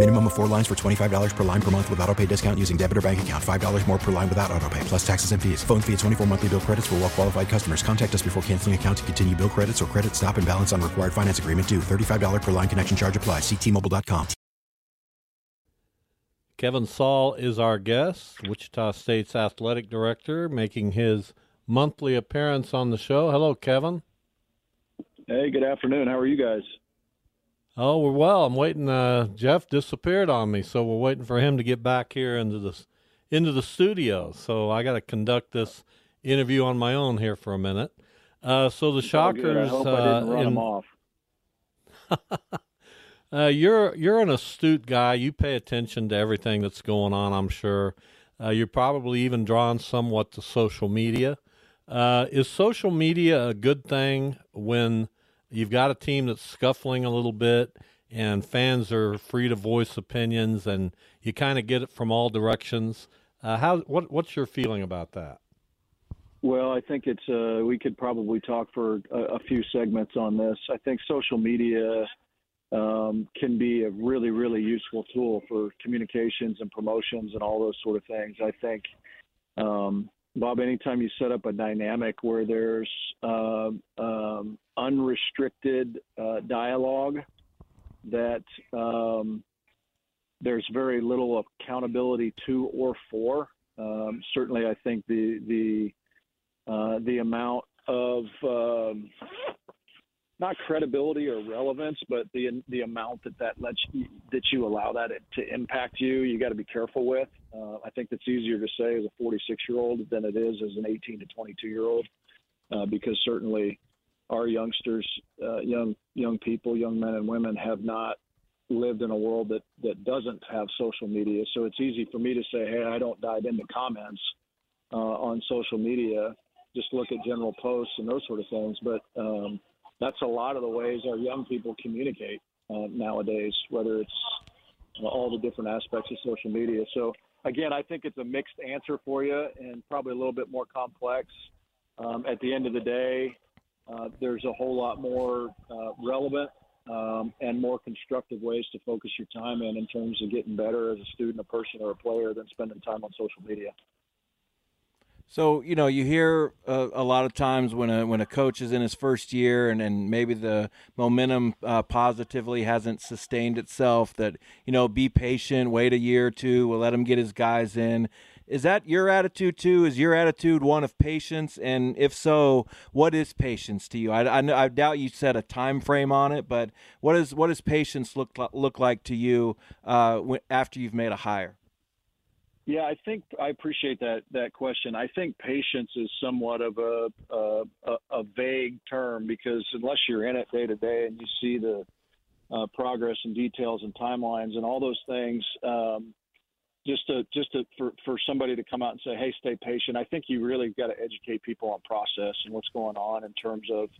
Minimum of four lines for $25 per line per month with auto pay discount using debit or bank account. $5 more per line without auto pay, plus taxes and fees. Phone fee at 24 monthly bill credits for well qualified customers. Contact us before canceling account to continue bill credits or credit stop and balance on required finance agreement due. $35 per line connection charge applies. Ctmobile.com. Kevin Saal is our guest, Wichita State's athletic director, making his monthly appearance on the show. Hello, Kevin. Hey, good afternoon. How are you guys? Oh, we're well. I'm waiting. Uh, Jeff disappeared on me, so we're waiting for him to get back here into the into the studio. So I got to conduct this interview on my own here for a minute. Uh, so the It's all. I Shockers. hope I uh, didn't run in- off. Uh, you're you're an astute guy. You pay attention to everything that's going on. I'm sure. Uh, you're probably even drawn somewhat to social media. Uh, is social media a good thing when you've got a team that's scuffling a little bit and fans are free to voice opinions and you kind of get it from all directions? Uh, how what what's your feeling about that? Well, I think it's uh, we could probably talk for a, a few segments on this. I think social media um, can be a really, really useful tool for communications and promotions and all those sort of things. I think, um, Bob, anytime you set up a dynamic where there's uh, um, unrestricted uh, dialogue, that um, there's very little accountability to or for. Um, certainly, I think the the uh, the amount of um, not credibility or relevance, but the the amount that that lets you, that you allow that to impact you, you got to be careful with. Uh, I think it's easier to say as a 46 year old than it is as an 18 to 22 year old, uh, because certainly our youngsters, uh, young young people, young men and women have not lived in a world that that doesn't have social media. So it's easy for me to say, hey, I don't dive into comments uh, on social media. Just look at general posts and those sort of things. But um, that's a lot of the ways our young people communicate uh, nowadays, whether it's uh, all the different aspects of social media. So again, I think it's a mixed answer for you and probably a little bit more complex. Um, at the end of the day, uh, there's a whole lot more uh, relevant um, and more constructive ways to focus your time in in terms of getting better as a student, a person, or a player than spending time on social media. So you know, you hear uh, a lot of times when a when a coach is in his first year and, and maybe the momentum uh, positively hasn't sustained itself. That you know, be patient, wait a year or two, we'll let him get his guys in. Is that your attitude too? Is your attitude one of patience? And if so, what is patience to you? I, I, I doubt you set a time frame on it, but what is what does patience look look like to you uh, after you've made a hire? Yeah, I think I appreciate that that question. I think patience is somewhat of a a, a, a vague term because unless you're in it day to day and you see the uh, progress and details and timelines and all those things, um, just to just to for for somebody to come out and say, "Hey, stay patient." I think you really got to educate people on process and what's going on in terms of,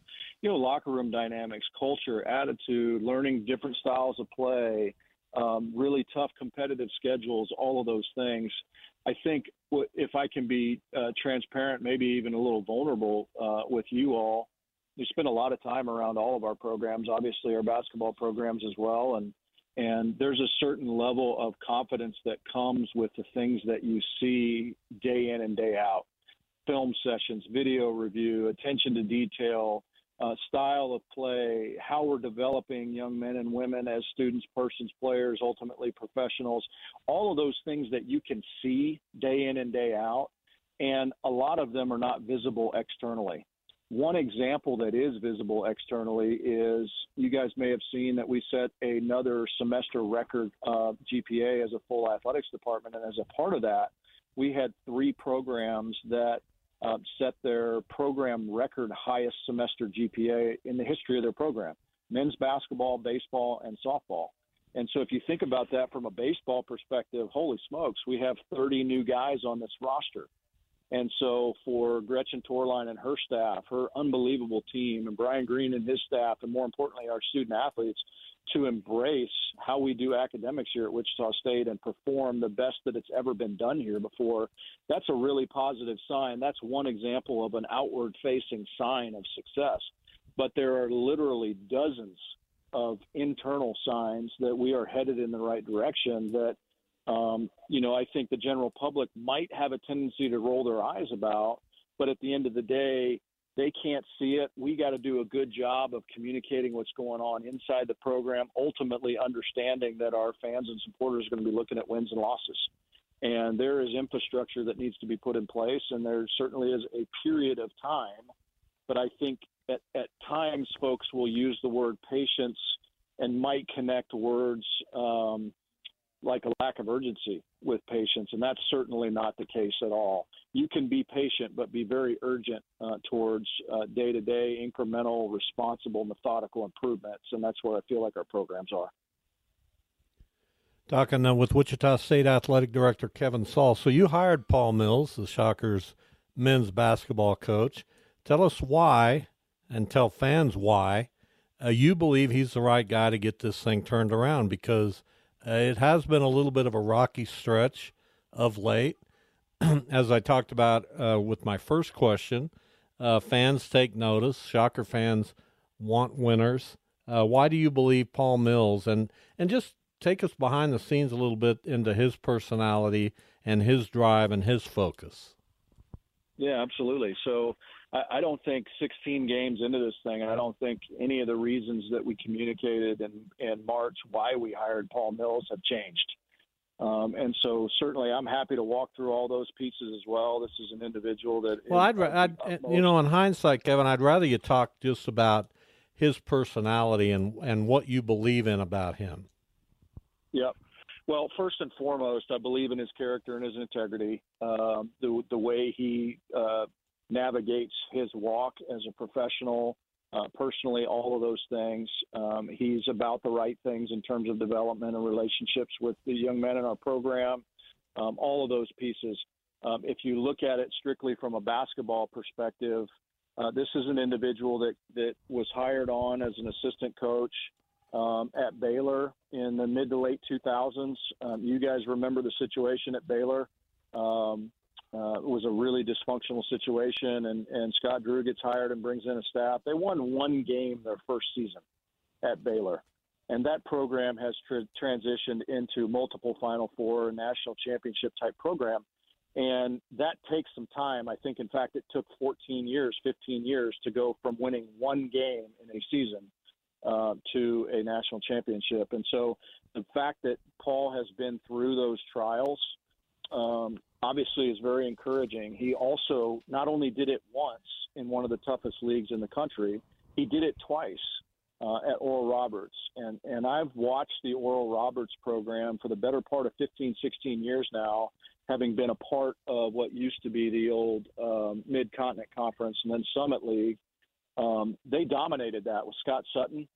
you know, locker room dynamics, culture, attitude, learning different styles of play, um, really tough competitive schedules, all of those things. I think if I can be uh, transparent, maybe even a little vulnerable uh, with you all, we spend a lot of time around all of our programs, obviously our basketball programs as well, and and there's a certain level of confidence that comes with the things that you see day in and day out film sessions, video review, attention to detail, uh, style of play, how we're developing young men and women as students, persons, players, ultimately professionals, all of those things that you can see day in and day out. And a lot of them are not visible externally. One example that is visible externally is you guys may have seen that we set another semester record uh, GPA as a full athletics department, and as a part of that, we had three programs that uh, set their program record highest semester GPA in the history of their program: men's basketball, baseball, and softball. And so, if you think about that from a baseball perspective, holy smokes, we have 30 new guys on this roster. And so for Gretchen Torline and her staff, her unbelievable team, and Brian Green and his staff, and more importantly, our student athletes, to embrace how we do academics here at Wichita State and perform the best that it's ever been done here before, that's a really positive sign. That's one example of an outward facing sign of success. But there are literally dozens of internal signs that we are headed in the right direction that um, you know, I think the general public might have a tendency to roll their eyes about, but at the end of the day, they can't see it. We got to do a good job of communicating what's going on inside the program, ultimately understanding that our fans and supporters are going to be looking at wins and losses. And there is infrastructure that needs to be put in place, and there certainly is a period of time. But I think at, at times folks will use the word patience and might connect words um, like a lack of urgency with patients, and that's certainly not the case at all. You can be patient, but be very urgent uh, towards day to day, incremental, responsible, methodical improvements, and that's where I feel like our programs are. Talking uh, with Wichita State Athletic Director Kevin Saal. So you hired Paul Mills, the Shockers men's basketball coach. Tell us why, and tell fans why uh, you believe he's the right guy to get this thing turned around because – uh, it has been a little bit of a rocky stretch of late. As I talked about uh, with my first question, uh, fans take notice. Shocker fans want winners. Uh, why do you believe Paul Mills? And and just take us behind the scenes a little bit into his personality and his drive and his focus. Yeah, absolutely. So I, I don't think 16 games into this thing, and I don't think any of the reasons that we communicated in, in March why we hired Paul Mills have changed. Um, and so certainly I'm happy to walk through all those pieces as well. This is an individual that. Well, I'd, I'd you know, in hindsight, Kevin, I'd rather you talk just about his personality and and what you believe in about him. Yep. Well, first and foremost, I believe in his character and his integrity. Um, the the way he uh, navigates his walk as a professional, uh, personally, all of those things. Um, he's about the right things in terms of development and relationships with the young men in our program, um, all of those pieces. Um, if you look at it strictly from a basketball perspective, uh, this is an individual that, that was hired on as an assistant coach um, at Baylor in the mid to late 2000s. Um, you guys remember the situation at Baylor. Um, uh, it was a really dysfunctional situation, and, and Scott Drew gets hired and brings in a staff. They won one game their first season at Baylor, and that program has tra- transitioned into multiple Final Four national championship type program. And that takes some time. I think, in fact, it took 14 years, 15 years to go from winning one game in a season uh, to a national championship. And so the fact that Paul has been through those trials um, obviously is very encouraging. He also not only did it once in one of the toughest leagues in the country, he did it twice uh, at Oral Roberts. And, and I've watched the Oral Roberts program for the better part of 15, 16 years now, having been a part of what used to be the old um, Mid Continent Conference and then Summit League. Um, they dominated that with Scott Sutton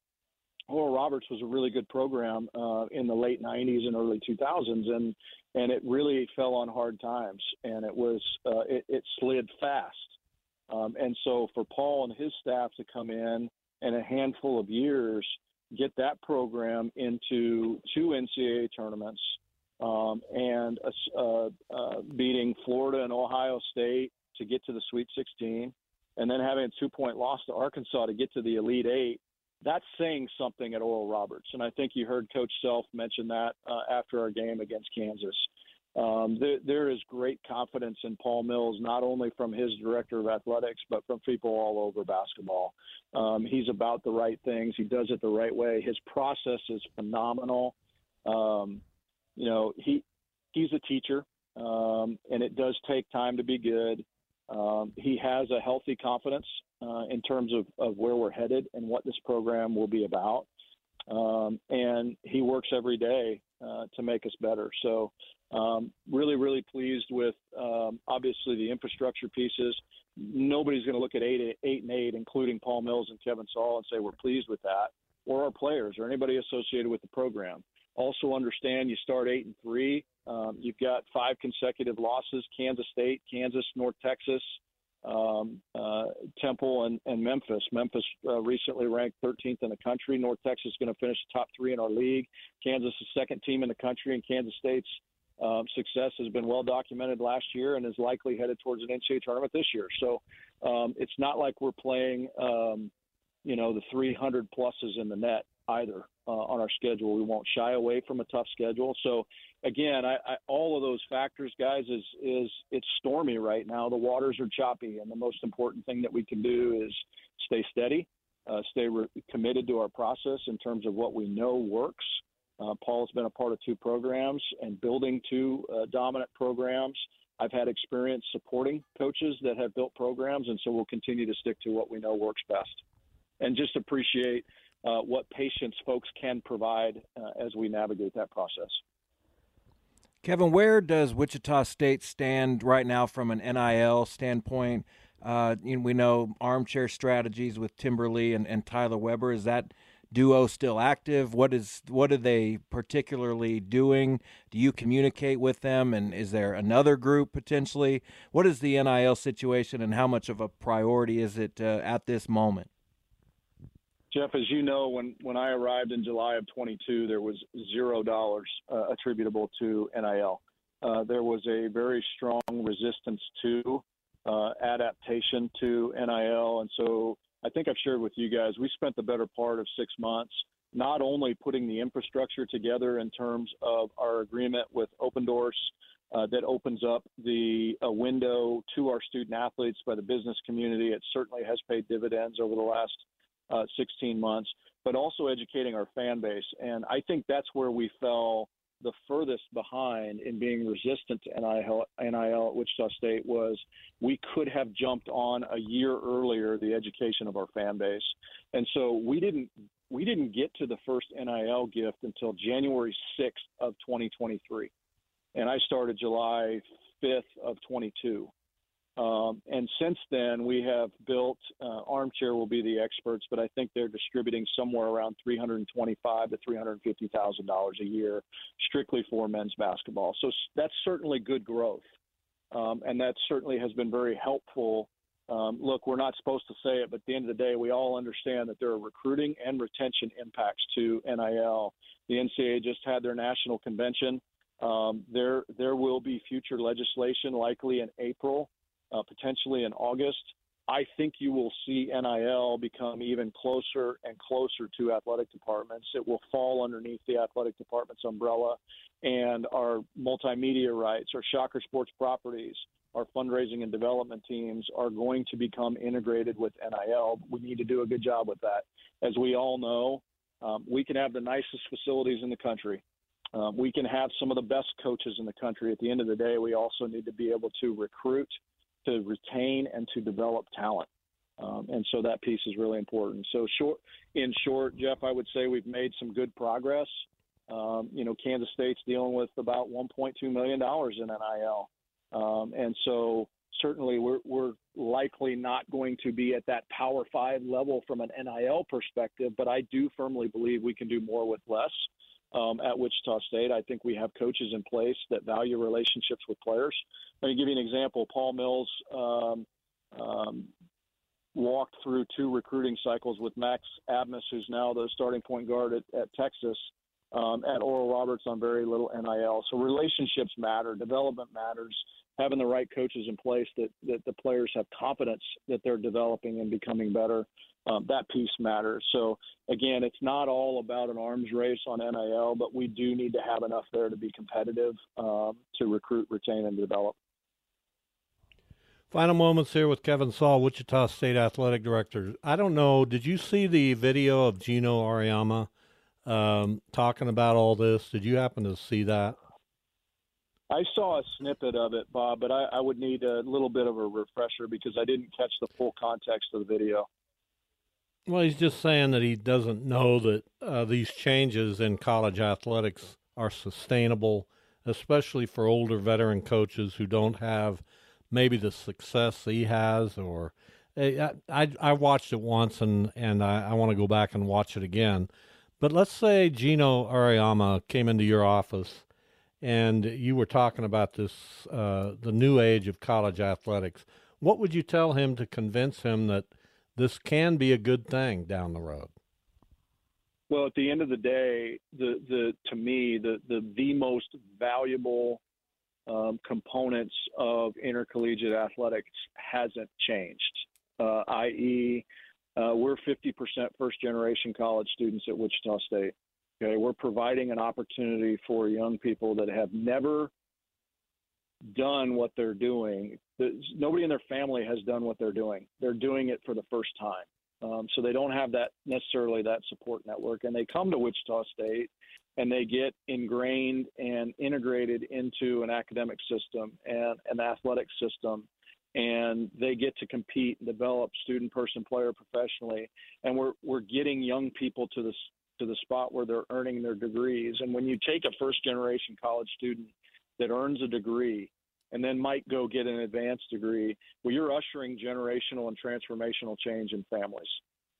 Oral Roberts was a really good program uh, in the late 90s and early 2000s, and and it really fell on hard times, and it was uh, it, it slid fast. Um, and so for Paul and his staff to come in and a handful of years get that program into two NCAA tournaments um, and uh, uh, beating Florida and Ohio State to get to the Sweet 16, and then having a two point loss to Arkansas to get to the Elite Eight that's saying something at Oral Roberts. And I think you heard Coach Self mention that uh, after our game against Kansas. Um, there, there is great confidence in Paul Mills, not only from his director of athletics, but from people all over basketball. Um, he's about the right things. He does it the right way. His process is phenomenal. Um, you know, he he's a teacher, um, and it does take time to be good. Um, he has a healthy confidence uh, in terms of, of where we're headed and what this program will be about. Um, and he works every day uh, to make us better. So, um, really, really pleased with um, obviously the infrastructure pieces. Nobody's going to look at eight, eight and eight, including Paul Mills and Kevin Saal, and say we're pleased with that, or our players, or anybody associated with the program. Also, understand you start eight and three. Um, you've got five consecutive losses: Kansas State, Kansas, North Texas, um, uh, Temple, and, and, Memphis. Memphis uh, recently ranked 13th in the country. North Texas is going to finish the top three in our league. Kansas is second team in the country, and Kansas State's um, success has been well documented last year and is likely headed towards an NCAA tournament this year. So um, it's not like we're playing, um, you know, the 300 pluses in the net either uh, on our schedule. We won't shy away from a tough schedule. So again, I, I, all of those factors, guys, is is it's stormy right now. The waters are choppy, and the most important thing that we can do is stay steady, uh, stay re- committed to our process in terms of what we know works. Uh, Paul's been a part of two programs and building two uh, dominant programs. I've had experience supporting coaches that have built programs, and so we'll continue to stick to what we know works best. And just appreciate uh, what patients folks can provide uh, as we navigate that process. Kevin, where does Wichita State stand right now from an NIL standpoint? Uh, you know, we know armchair strategies with Timberly and, and Tyler Weber. Is that duo still active? What is what are they particularly doing? Do you communicate with them? And is there another group potentially? What is the NIL situation, and how much of a priority is it uh, at this moment? Jeff, as you know, when, when I arrived in July of 22, there was zero dollars uh, attributable to NIL. Uh, there was a very strong resistance to uh, adaptation to NIL. And so I think I've shared with you guys, we spent the better part of six months not only putting the infrastructure together in terms of our agreement with Opendorse uh, that opens up the a window to our student athletes by the business community. It certainly has paid dividends over the last uh, 16 months, but also educating our fan base. And I think that's where we fell the furthest behind in being resistant to NIL, NIL at Wichita State was we could have jumped on a year earlier the education of our fan base, and so we didn't we didn't get to the first NIL gift until January 6th of 2023, and I started July 5th of 22. Um, and since then, we have built uh, Armchair will be the experts, but I think they're distributing somewhere around 325 to 350 thousand dollars a year, strictly for men's basketball. So that's certainly good growth, um, and that certainly has been very helpful. Um, look, we're not supposed to say it, but at the end of the day, we all understand that there are recruiting and retention impacts to NIL. The NCAA just had their national convention. Um, there, there will be future legislation likely in April uh, potentially in August. I think you will see NIL become even closer and closer to athletic departments. It will fall underneath the athletic department's umbrella, and our multimedia rights, our Shocker Sports properties, our fundraising and development teams are going to become integrated with NIL. We need to do a good job with that. As we all know, um, we can have the nicest facilities in the country. Um, we can have some of the best coaches in the country. At the end of the day, we also need to be able to recruit to retain and to develop talent. Um, and so that piece is really important. So short, in short, Jeff, I would say we've made some good progress. Um, you know, Kansas State's dealing with about 1.2 million dollars in NIL, um, and so certainly we're we're likely not going to be at that Power Five level from an NIL perspective. But I do firmly believe we can do more with less um, at Wichita State. I think we have coaches in place that value relationships with players. Let me give you an example. Paul Mills um, um, walked through two recruiting cycles with Max Abmas, who's now the starting point guard at, at Texas, um, at Oral Roberts on very little NIL. So relationships matter, development matters. Having the right coaches in place that, that the players have confidence that they're developing and becoming better um, that piece matters. So again, it's not all about an arms race on NIL, but we do need to have enough there to be competitive um, to recruit, retain, and develop. Final moments here with Kevin Saal, Wichita State Athletic Director. I don't know, did you see the video of Geno Auriemma um, talking about all this? Did you happen to see that? I saw a snippet of it, Bob, but I, I would need a little bit of a refresher because I didn't catch the full context of the video. Well, he's just saying that he doesn't know that uh, these changes in college athletics are sustainable, especially for older veteran coaches who don't have maybe the success he has. Or I, I, I watched it once and and I, I want to go back and watch it again. But let's say Geno Auriemma came into your office and you were talking about this uh, the new age of college athletics. What would you tell him to convince him that this can be a good thing down the road? Well, at the end of the day, the the to me the the the most valuable um, components of intercollegiate athletics hasn't changed. Uh, i.e., uh, we're 50% first generation college students at Wichita State. Okay, we're providing an opportunity for young people that have never done what they're doing. Nobody in their family has done what they're doing. They're doing it for the first time. Um, so they don't have that necessarily that support network, and they come to Wichita State and they get ingrained and integrated into an academic system and an athletic system, and they get to compete and develop student, person, player professionally. And we're we're getting young people to this to the spot where they're earning their degrees. And when you take a first generation college student that earns a degree and then might go get an advanced degree, well, you're ushering generational and transformational change in families.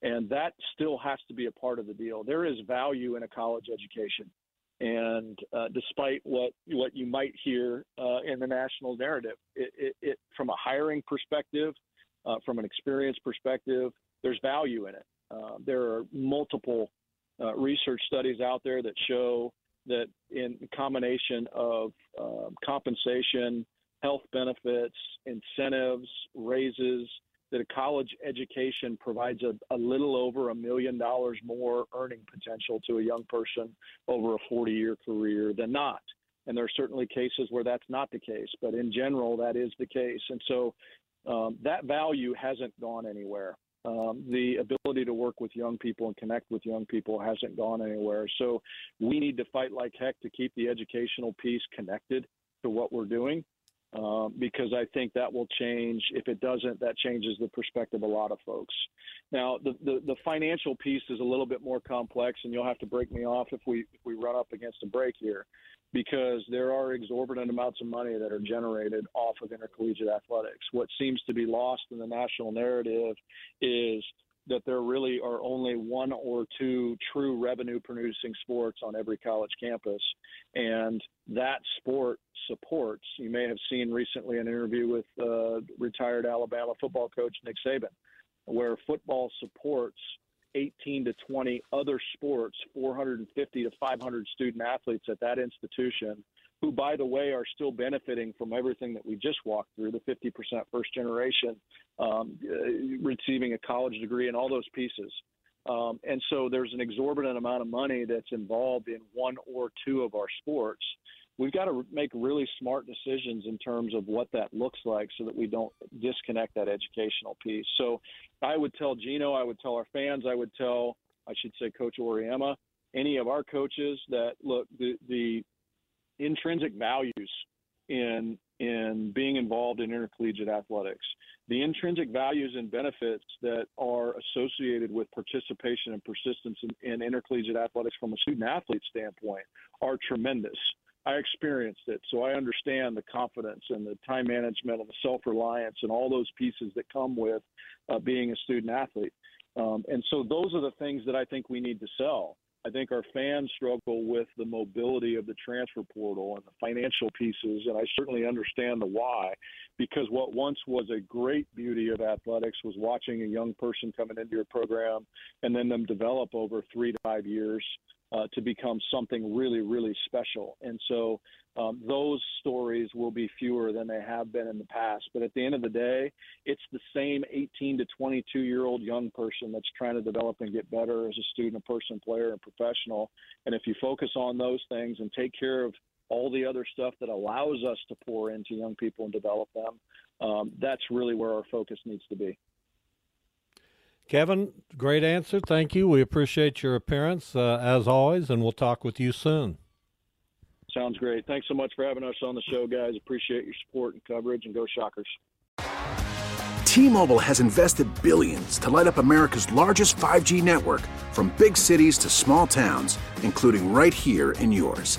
And that still has to be a part of the deal. There is value in a college education. And uh, despite what what you might hear uh, in the national narrative, it, it, it, from a hiring perspective, uh, from an experience perspective, there's value in it. Uh, there are multiple uh, research studies out there that show that in combination of um, compensation, health benefits, incentives, raises, that a college education provides a, a little over a million dollars more earning potential to a young person over a 40 year career than not. And there are certainly cases where that's not the case, but in general, that is the case. And so um, that value hasn't gone anywhere um, the ability to work with young people and connect with young people hasn't gone anywhere. So we need to fight like heck to keep the educational piece connected to what we're doing. Um, because I think that will change. If it doesn't, that changes the perspective of a lot of folks. Now, the, the, the financial piece is a little bit more complex, and you'll have to break me off if we if we run up against a break here because there are exorbitant amounts of money that are generated off of intercollegiate athletics. What seems to be lost in the national narrative is that there really are only one or two true revenue producing sports on every college campus. And that sport supports, you may have seen recently an interview with uh, retired Alabama football coach Nick Saban, where football supports 18 to 20 other sports, 450 to 500 student athletes at that institution, who, by the way, are still benefiting from everything that we just walked through the 50% first generation, um, uh, receiving a college degree, and all those pieces. Um, and so there's an exorbitant amount of money that's involved in one or two of our sports we've got to make really smart decisions in terms of what that looks like so that we don't disconnect that educational piece. So I would tell Geno, I would tell our fans, I would tell, I should say, Coach Auriemma, any of our coaches that look, the, the intrinsic values in in being involved in intercollegiate athletics. The intrinsic values and benefits that are associated with participation and persistence in, in intercollegiate athletics from a student athlete standpoint are tremendous. I experienced it, so I understand the confidence and the time management and the self reliance and all those pieces that come with uh, being a student athlete. Um, and so those are the things that I think we need to sell. I think our fans struggle with the mobility of the transfer portal and the financial pieces, and I certainly understand the why, because what once was a great beauty of athletics was watching a young person coming into your program and then them develop over three to five years uh, to become something really, really special. And so um, those stories will be fewer than they have been in the past. But at the end of the day, it's the same 18 to 22 year old young person that's trying to develop and get better as a student, a person, player, and professional. And if you focus on those things and take care of all the other stuff that allows us to pour into young people and develop them, um, that's really where our focus needs to be. Kevin, great answer. Thank you. We appreciate your appearance uh, as always, and we'll talk with you soon. Sounds great. Thanks so much for having us on the show, guys. Appreciate your support and coverage, and go Shockers. T-Mobile has invested billions to light up America's largest 5G network from big cities to small towns, including right here in yours.